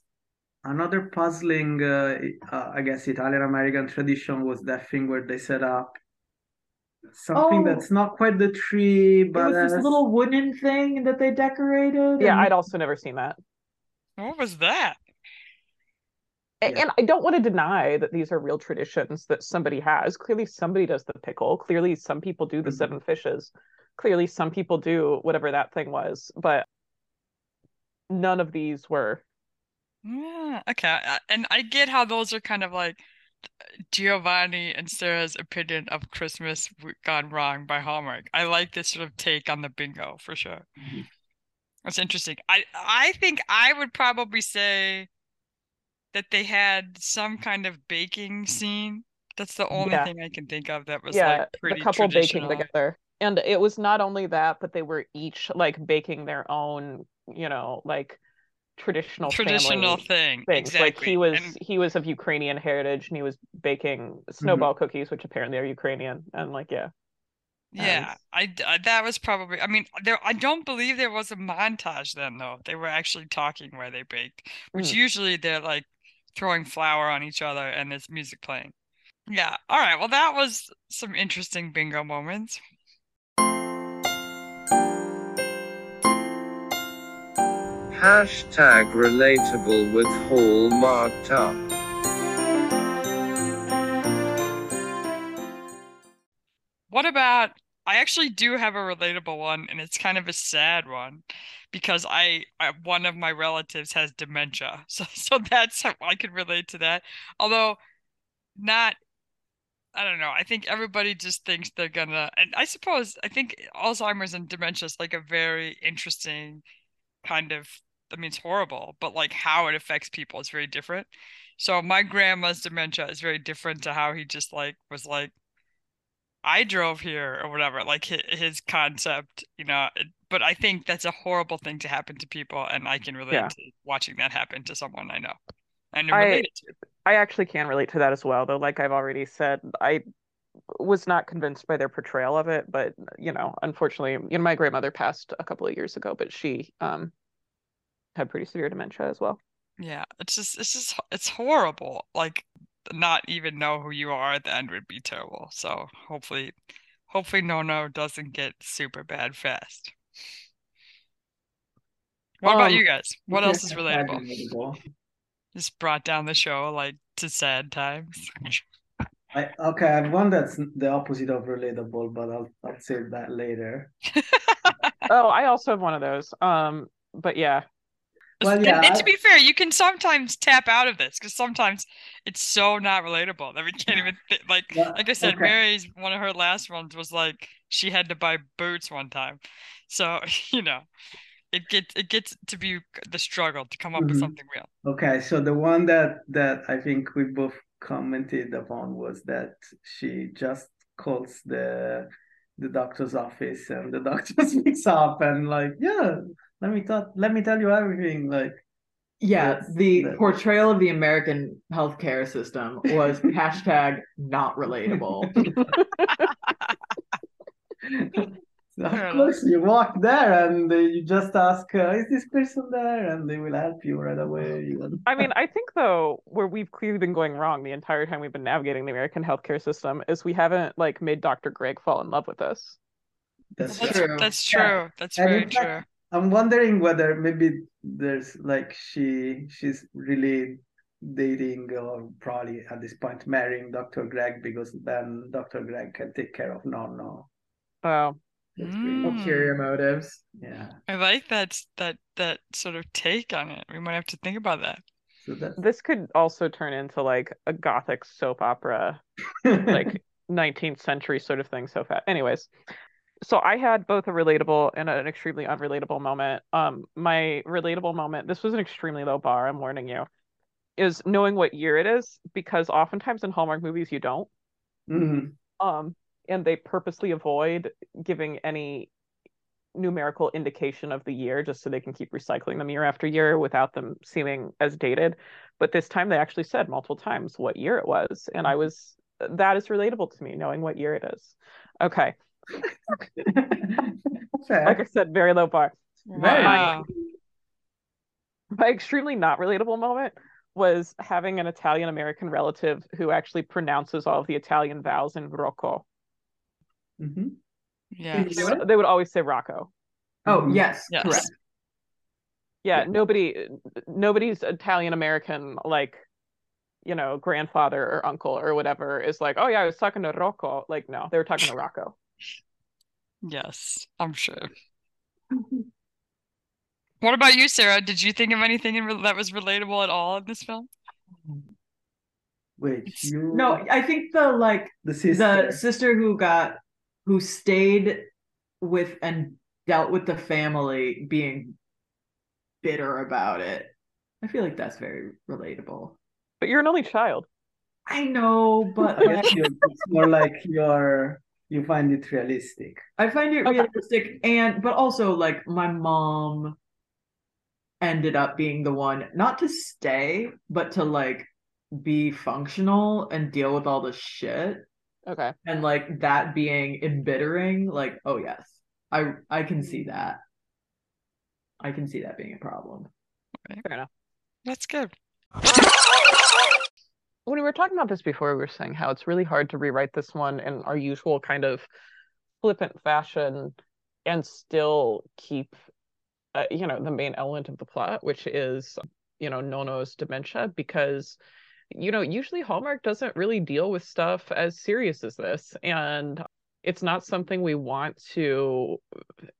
Another puzzling, uh, uh, I guess, Italian American tradition was that thing where they set up something Oh. that's not quite the tree, but It but was this has- little wooden thing that they decorated. Yeah, and- I'd also never seen that. What was that? Yeah. And I don't want to deny that these are real traditions that somebody has. Clearly, somebody does the pickle. Clearly, some people do the Mhm. seven fishes. Clearly, some people do whatever that thing was. But none of these were. Yeah, okay. And I get how those are kind of like Giovanni and Sarah's opinion of Christmas gone wrong by Hallmark. I like this sort of take on the bingo for sure. Mhm. That's interesting. I I think I would probably say that they had some kind of baking scene. That's the only Yeah. thing I can think of that was yeah, like the couple baking together. And it was not only that, but they were each like baking their own, you know, like traditional Traditional family thing. things. Like he was And he was of Ukrainian heritage and he was baking snowball cookies, which apparently are Ukrainian. And like, yeah. Yeah, I that was probably. I mean, there. I don't believe there was a montage then, though. They were actually talking while they baked, which Mm. usually they're like throwing flour on each other and there's music playing. Yeah. All right. Well, that was some interesting bingo moments. Hashtag relatable with Hallmarked Up. What about? I actually do have a relatable one, and it's kind of a sad one because I, I one of my relatives has dementia, so so that's how I could relate to that. Although not, I don't know. I think everybody just thinks they're gonna, and I suppose I think Alzheimer's and dementia is like a very interesting kind of. I mean, it's horrible, but like how it affects people is very different. So my grandma's dementia is very different to how he just like was like. I drove here or whatever, like his, his concept, you know. But I think that's a horrible thing to happen to people, and I can relate Yeah. to watching that happen to someone I know and I- to. I actually can relate to that as well, though. Like I've already said, I was not convinced by their portrayal of it, but you know, unfortunately, you know, my grandmother passed a couple of years ago, but she um had pretty severe dementia as well. Yeah, it's just it's just it's horrible. Like not even know who you are at the end would be terrible. So hopefully, hopefully Nono doesn't get super bad fast. What about Um, you guys? What else is relatable? relatable. Just brought down the show like to sad times. I, okay, I have one that's the opposite of relatable, but I'll I'll save that later. Oh, I also have one of those. Um, but yeah, Well, And- yeah, and, to be fair, you can sometimes tap out of this because sometimes it's so not relatable that we can't even thi- like. Yeah, Like I said, okay. Mary's one of her last ones was like she had to buy boots one time, so you know, it gets it gets to be the struggle to come up with Mhm. something real. Okay, so the one that that I think we both commented upon was that she just calls the the doctor's office and the doctor picks up and like, yeah, let me talk, let me tell you everything. Like, Yeah, That's- the that- portrayal of the American healthcare system was hashtag not relatable. of course, you walk there and uh, you just ask, uh, is this person there? And they will help you right away. I mean, I think though where we've clearly been going wrong the entire time we've been navigating the American healthcare system is we haven't like made Dr. Greg fall in love with us. That's That's true. that's Yeah. true. That's And very fact, true. I'm wondering whether maybe there's like she she's really dating or probably at this point marrying Dr. Greg because then Dr. Greg can take care of Nono. Oh, That's Mm. Ulterior motives. yeah. I like that that that sort of take on it. We might have to think about that. So that's this could also turn into like a gothic soap opera like 19th century sort of thing so fast. Anyways, so I had both a relatable and an extremely unrelatable moment. Um, my relatable moment, this was an extremely low bar, I'm warning you, is knowing what year it is because oftentimes in Hallmark movies you don't. Mhm. Um, and they purposely avoid giving any numerical indication of the year just so they can keep recycling them year after year without them seeming as dated. But this time they actually said multiple times what year it was. And I was, that is relatable to me, knowing what year it is. Okay. Like I said, very low bar. Wow. My extremely not relatable moment was having an Italian American relative who actually pronounces all of the Italian vowels in Rocco. Mhm. Yes. They would, they would always say Rocco. Oh Mhm. yes, Yes. correct. Yeah, Yeah. nobody nobody's Italian American like you know, grandfather or uncle or whatever is like, oh yeah, I was talking to Rocco. Like, no, they were talking to Rocco. Yes, I'm sure. Mm-hmm. What about you, Sarah? Did you think of anything in re that was relatable at all in this film? Wait, you No, I think the like the sister. the sister who got who stayed with and dealt with the family being bitter about it. I feel like that's very relatable. But you're an only child. I know, but I like, guess it's more like you're you find it realistic. I find it realistic and but also like my mom ended up being the one not to stay, but to like be functional and deal with all the shit. Okay. and like that being embittering like oh yes i i can see that i can see that being a problem Fair enough. That's good. When we were talking about this before, we were saying how it's really hard to rewrite this one in our usual kind of flippant fashion and still keep, uh, you know, the main element of the plot, which is, you know, Nono's dementia, because, you know, usually Hallmark doesn't really deal with stuff as serious as this. And it's not something we want to,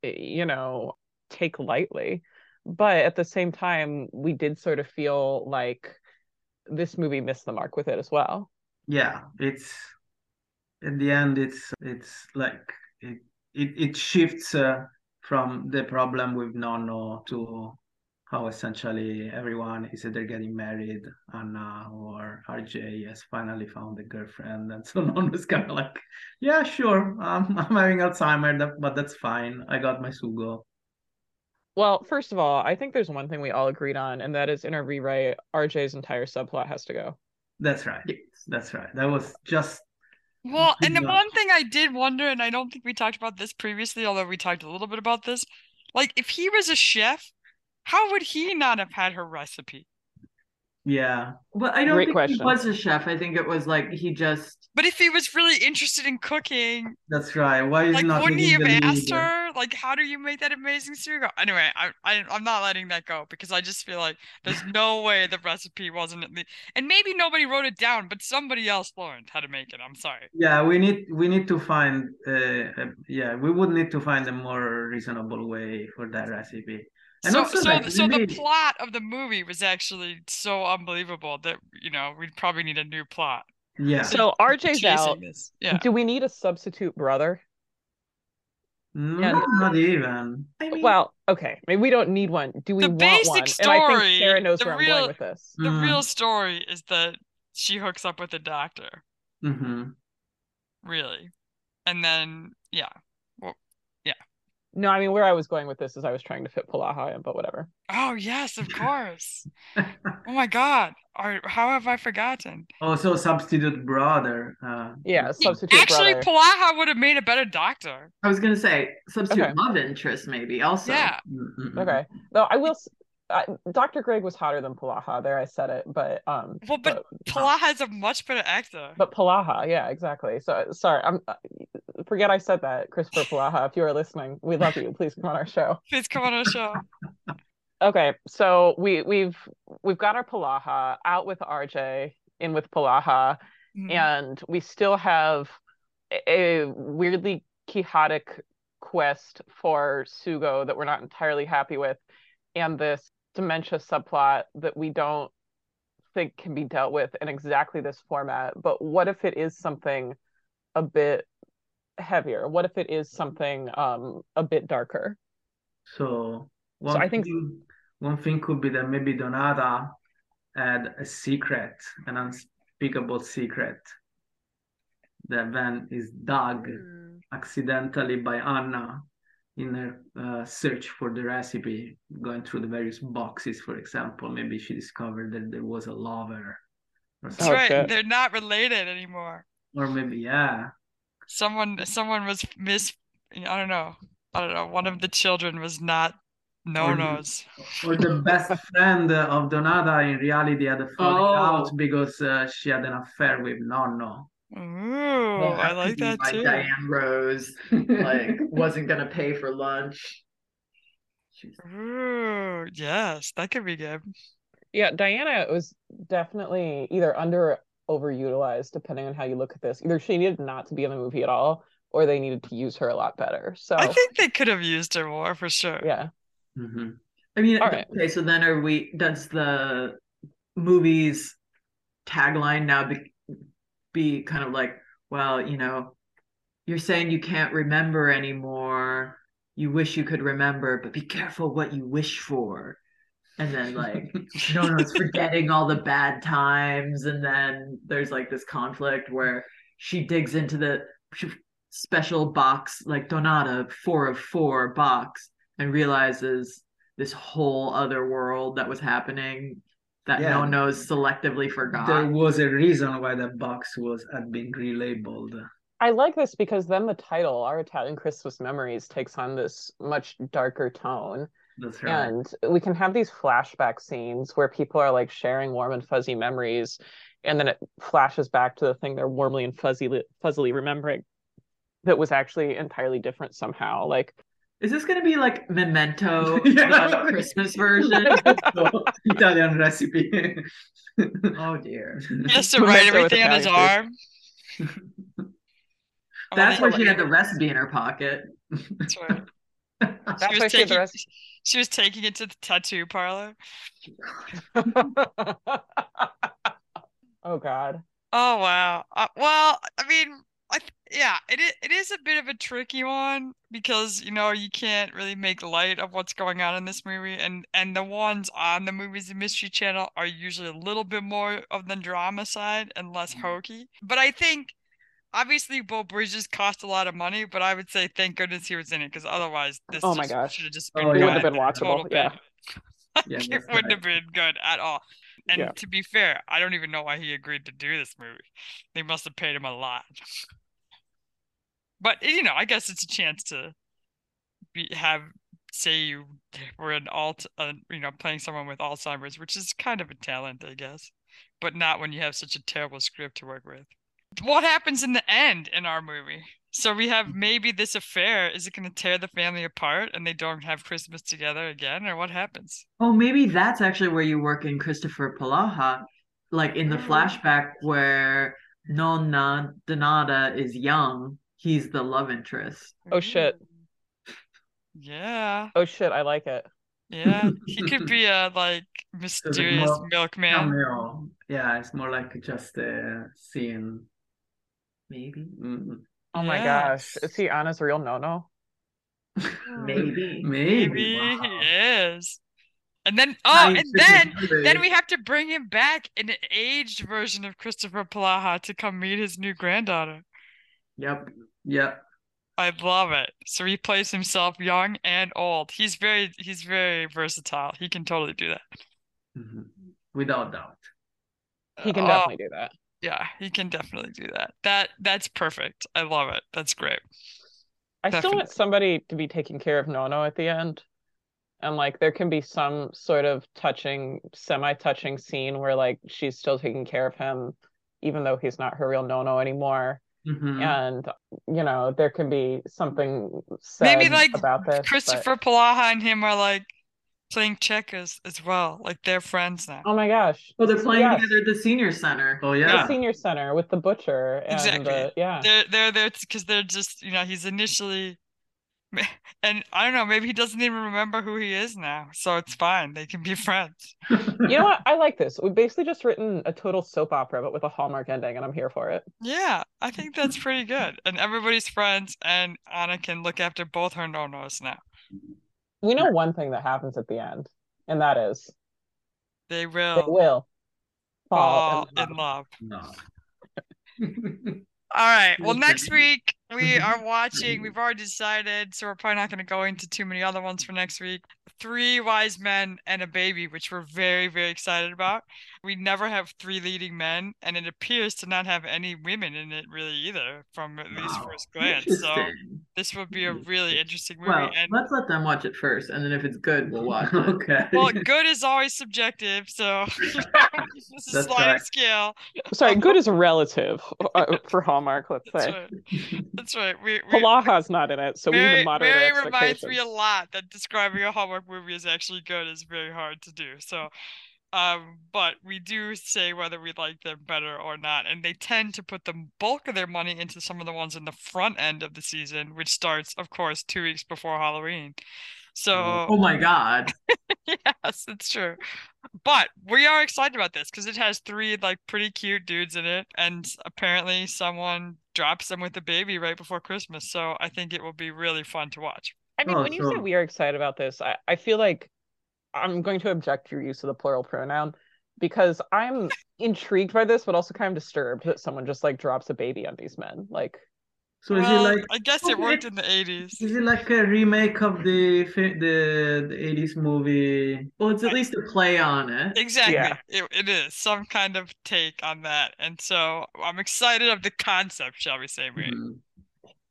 you know, take lightly. But at the same time, we did sort of feel like this movie missed the mark with it as well. Yeah, it's in the end it's it's like it it, it shifts uh, from the problem with Nono to how essentially everyone is either getting married, Anna or RJ has finally found a girlfriend, and so Nono's kind of like, yeah, sure, um, I'm having Alzheimer, but that's fine. I got my sugo. Well, first of all, I think there's one thing we all agreed on, and that is in a rewrite, RJ's entire subplot has to go. That's right. That's right. That was just Well, and the luck. one thing I did wonder, and I don't think we talked about this previously, although we talked a little bit about this, like if he was a chef, how would he not have had her recipe? Yeah. but i don't Great think question. he was a chef i think it was like he just But if he was really interested in cooking, That's right. Why is like not wouldn't he have the asked lead? her? Like, how do you make that amazing cereal? Anyway, I, I I'm not letting that go because I just feel like there's no way the recipe wasn't at least, and maybe nobody wrote it down, but somebody else learned how to make it. I'm sorry. Yeah, we need we need to find uh, uh, yeah, we would need to find a more reasonable way for that recipe. And So, also so, like so the really- plot of the movie was actually so unbelievable that you know we'd probably need a new plot. yeah. So RJ's Chasing out. this, yeah. Do we need a substitute brother? No, not even. i mean Well, okay, maybe we don't need one. Do we The want basic one? and I story, think Sarah knows the where I'm real- going with this. The Mm. real story is that she hooks up with a doctor, hmm really, and then yeah. No, I mean where I was going with this is I was trying to fit Palaha in, but whatever. Oh yes, of course. oh my God, or how have I forgotten? Also substitute brother. Uh, Yeah, substitute Actually, brother. Palaha would have made a better doctor. i was gonna say substitute Okay. love interest maybe also Yeah. mm, mm, mm. Okay. Though I will. I, Dr. Greg was hotter than Palaha. There, I said it. But um. Well, but Palaha is a much better actor. But Palaha, yeah, exactly. So sorry, I'm uh, forget I said that, Christopher Palaha. If you are listening, we love you. Please come on our show. Please come on our show. Okay, so we we've we've got our Palaha out with RJ, in with Palaha, Mhm. and we still have a, a weirdly chaotic quest for Sugo that we're not entirely happy with, and this dementia subplot that we don't think can be dealt with in exactly this format. But what if it is something a bit heavier? What if it is something um a bit darker? So one I think- thing, one thing could be that maybe Donata had a secret, an unspeakable secret, that then is dug accidentally by Anna in her uh, search for the recipe, going through the various boxes, for example, maybe she discovered that there was a lover or That's something. right. They're not related anymore. Or maybe, yeah. Someone someone was mis I don't know. I don't know. One of the children was not no Or the- nos. Or the best friend of Donata in reality had a falling Oh. out because uh, she had an affair with Nonno. Ooh, I That like that too. Diane Rose like wasn't gonna pay for lunch. She's- Ooh, yes, that could be good. Yeah, Diana was definitely either under or overutilized, depending on how you look at this. Either she needed not to be in the movie at all, or they needed to use her a lot better. So I think they could have used her more for sure. yeah. Mhm. I mean, All right. okay, so then are we? Does the movie's tagline now be, be kind of like, well, you know, you're saying you can't remember anymore. You wish you could remember, but be careful what you wish for. And then like, no, it's forgetting all the bad times. And then there's like this conflict where she digs into the special box, like Donata, four of four box, and realizes this whole other world that was happening that no Yeah. one knows selectively forgot. There was a reason why that box was had been relabeled. I like this because then the title, Our Italian Christmas Memories, takes on this much darker tone. That's right. And we can have these flashback scenes where people are like sharing warm and fuzzy memories, and then it flashes back to the thing they're warmly and fuzzy fuzzily remembering that was actually entirely different somehow. Like, Is this going to be like Memento, Yeah. the Christmas version? Italian recipe. oh dear. He has to write everything on his Italian arm. Oh, That's where she had the recipe in her pocket. That's right. that's She was she had the taking rest. she was taking it to the tattoo parlor. oh God. Oh wow. Uh, well, I mean, I th- yeah, it it is a bit of a tricky one because you know you can't really make light of what's going on in this movie, and and the ones on the Movies and Mystery Channel are usually a little bit more of the drama side and less mm-hmm. hokey. But I think obviously Beau Bridges cost a lot of money, but I would say thank goodness he was in it because otherwise this Oh my gosh. should have just Oh, been yeah. It wouldn't have been watchable. Yeah. Yeah, it wouldn't right. have been good at all. And Yeah. to be fair, I don't even know why he agreed to do this movie. They must have paid him a lot. But you know, I guess it's a chance to be have say you were an alt, uh, you know, playing someone with Alzheimer's, which is kind of a talent, I guess, but not when you have such a terrible script to work with. What happens in the end in our movie? So we have maybe this affair. Is it going to tear the family apart and they don't have Christmas together again, or what happens? Oh, maybe that's actually where you work in Christopher Palaha, like in the flashback where Nonna Donata is young. He's the love interest. Oh shit. Yeah, Oh shit. I like it. yeah. He could be a like mysterious more milkman. Cameo. Yeah, it's more like just a scene. Maybe. Mm, Oh my gosh. Is he on his real no no? Maybe. Maybe. Maybe wow. he is. And then oh, Nice. and then really- then we have to bring him back an aged version of Christopher Palaha to come meet his new granddaughter. Yep. Yep. I love it. So he plays himself young and old. He's very he's very versatile. He can totally do that. Mhm. Without doubt. He can Oh, definitely do that. yeah, he can definitely do that. That that's perfect. I love it. That's great. I still want somebody to be taking care of Nono at the end. And like there can be some sort of touching, semi-touching scene where like she's still taking care of him, even though he's not her real Nono anymore. Mhm. And you know, there can be something Maybe, like, about this. but- Christopher Palaha and him are like playing checkers as well. Like they're friends now. Oh my gosh. Oh, they're playing Yes. together at the senior center. Oh yeah. The senior center with the butcher and Exactly. the yeah. They're they're there because they're just you know he's initially, and I don't know maybe he doesn't even remember who he is now, so it's fine. They can be friends. You know what? I like this. We've basically just written a total soap opera, but with a Hallmark ending, and I'm here for it. Yeah, I think that's pretty good. And everybody's friends, and Anna can look after both her no-nos now. We know one thing that happens at the end, and that is They they will will fall fall in love. in love. No. All right. Well, next week we mm-hmm. are watching. Mm-hmm. We've already decided, so we're probably not going to go into too many other ones for next week. Three Wise Men and a Baby, which we're very, very excited about. We never have three leading men, and it appears to not have any women in it really either, from at least Wow, first glance. So this would be a really interesting movie. Well, and let's let them watch it first, and then if it's good, we'll watch it. Okay. well, good is always subjective, so this is a That's sliding right. scale. Sorry, good is relative uh, for Hallmark, let's That's say. right. That's right. We, we Palaha's not in it, so we need Mary, to moderate Mary reminds me a lot that describing a Hallmark movie is actually good is very hard to do. So, um, but we do say whether we like them better or not, and they tend to put the bulk of their money into some of the ones in the front end of the season, which starts, of course, two weeks before Halloween. So, Oh my god. yes, it's true. But we are excited about this because it has three like pretty cute dudes in it, and apparently someone drops them with a baby right before Christmas. So I think it will be really fun to watch. I mean, Oh, when you say we are excited about this, I, I feel like I'm going to object to your use of the plural pronoun because I'm intrigued by this, but also kind of disturbed that someone just like drops a baby on these men. Like, So is Well, it like I guess it worked in the 80s. is it like a remake of the the the 80s movie? Well, it's at least a play on it. Exactly. Yeah. It, it is some kind of take on that. And so I'm excited of the concept, shall we say, Marie? Mhm.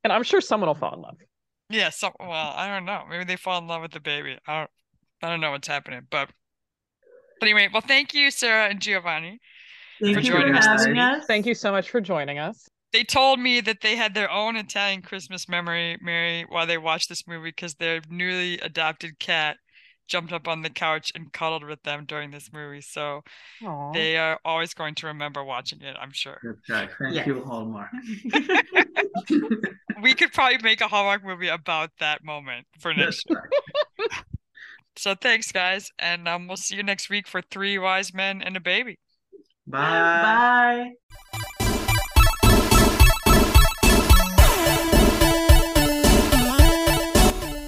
and I'm sure someone will fall in love. Yeah, so well, I don't know. Maybe they fall in love with the baby. I don't I don't know what's happening, but anyway, well thank you, Sarah and Giovanni. Thank For you joining for us having us. Thank you so much for joining us. They told me that they had their own Italian Christmas memory, Mary, while they watched this movie because their newly adopted cat jumped up on the couch and cuddled with them during this movie. So Aw. they are always going to remember watching it, I'm sure. That's right. Thank Yes. you, Hallmark. We could probably make a Hallmark movie about that moment for next year. right. So thanks, guys, and um, we'll see you next week for Three Wise Men and a Baby. Bye. Bye.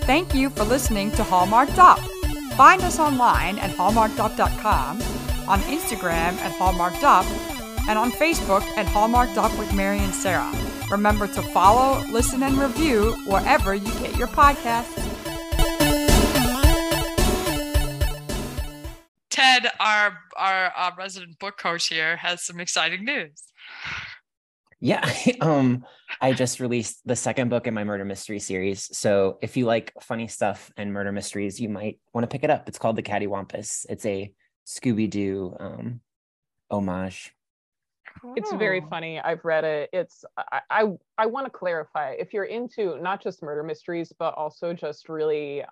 Thank you for listening to Hallmarked Up. Find us online at hallmarkedup.com, on Instagram at Hallmarked Up, and on Facebook at Hallmarked Up with Mary and Sarah. Remember to follow, listen, and review wherever you get your podcasts. Ted, our our uh, resident book coach here, has some exciting news. Yeah, um, I just released the second book in my murder mystery series. So if you like funny stuff and murder mysteries, you might want to pick it up. It's called The Cattywampus. It's a Scooby Doo um, homage. It's very funny. I've read it. It's I I, I want to clarify if you're into not just murder mysteries, but also just really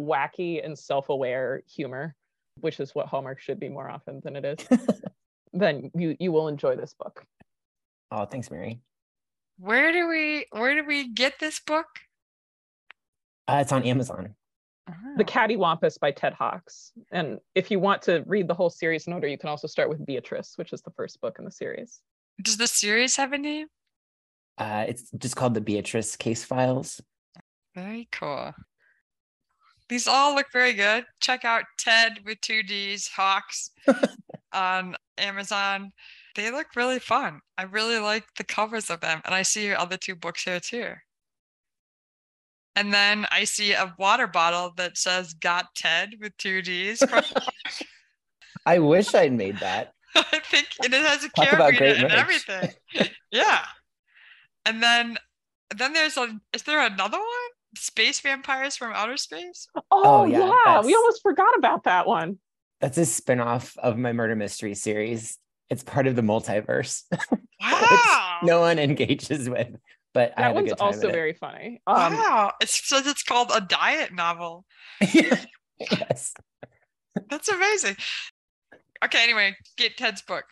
wacky and self-aware humor, which is what Hallmark should be more often than it is, then you you will enjoy this book. Oh, thanks, Mary. Where do we where do we get this book? Uh, it's on Amazon. The Cattywampus by Ted Hawks. And if you want to read the whole series in order, you can also start with Beatrice, which is the first book in the series. Does the series have a name? Uh, it's just called The Beatrice Case Files. Very cool. These all look very good. Check out Ted with two D's, Hawks on Amazon. They look really fun. I really like the covers of them. And I see your other two books here too. And then I see a water bottle that says Got Ted with two D's. I wish I'd made that. I think it has a Talk carabiner and merch. everything. yeah. And then then there's a is there another one? Space vampires from outer space? Oh, yeah, yeah. We almost forgot about that one. That's a spin-off of my murder mystery series. It's part of the multiverse, Wow. no one engages with. But I That had a one's good time also with it. very funny. Um, wow. It says it's called a diet novel. yes. That's amazing. Okay, anyway, get Ted's book.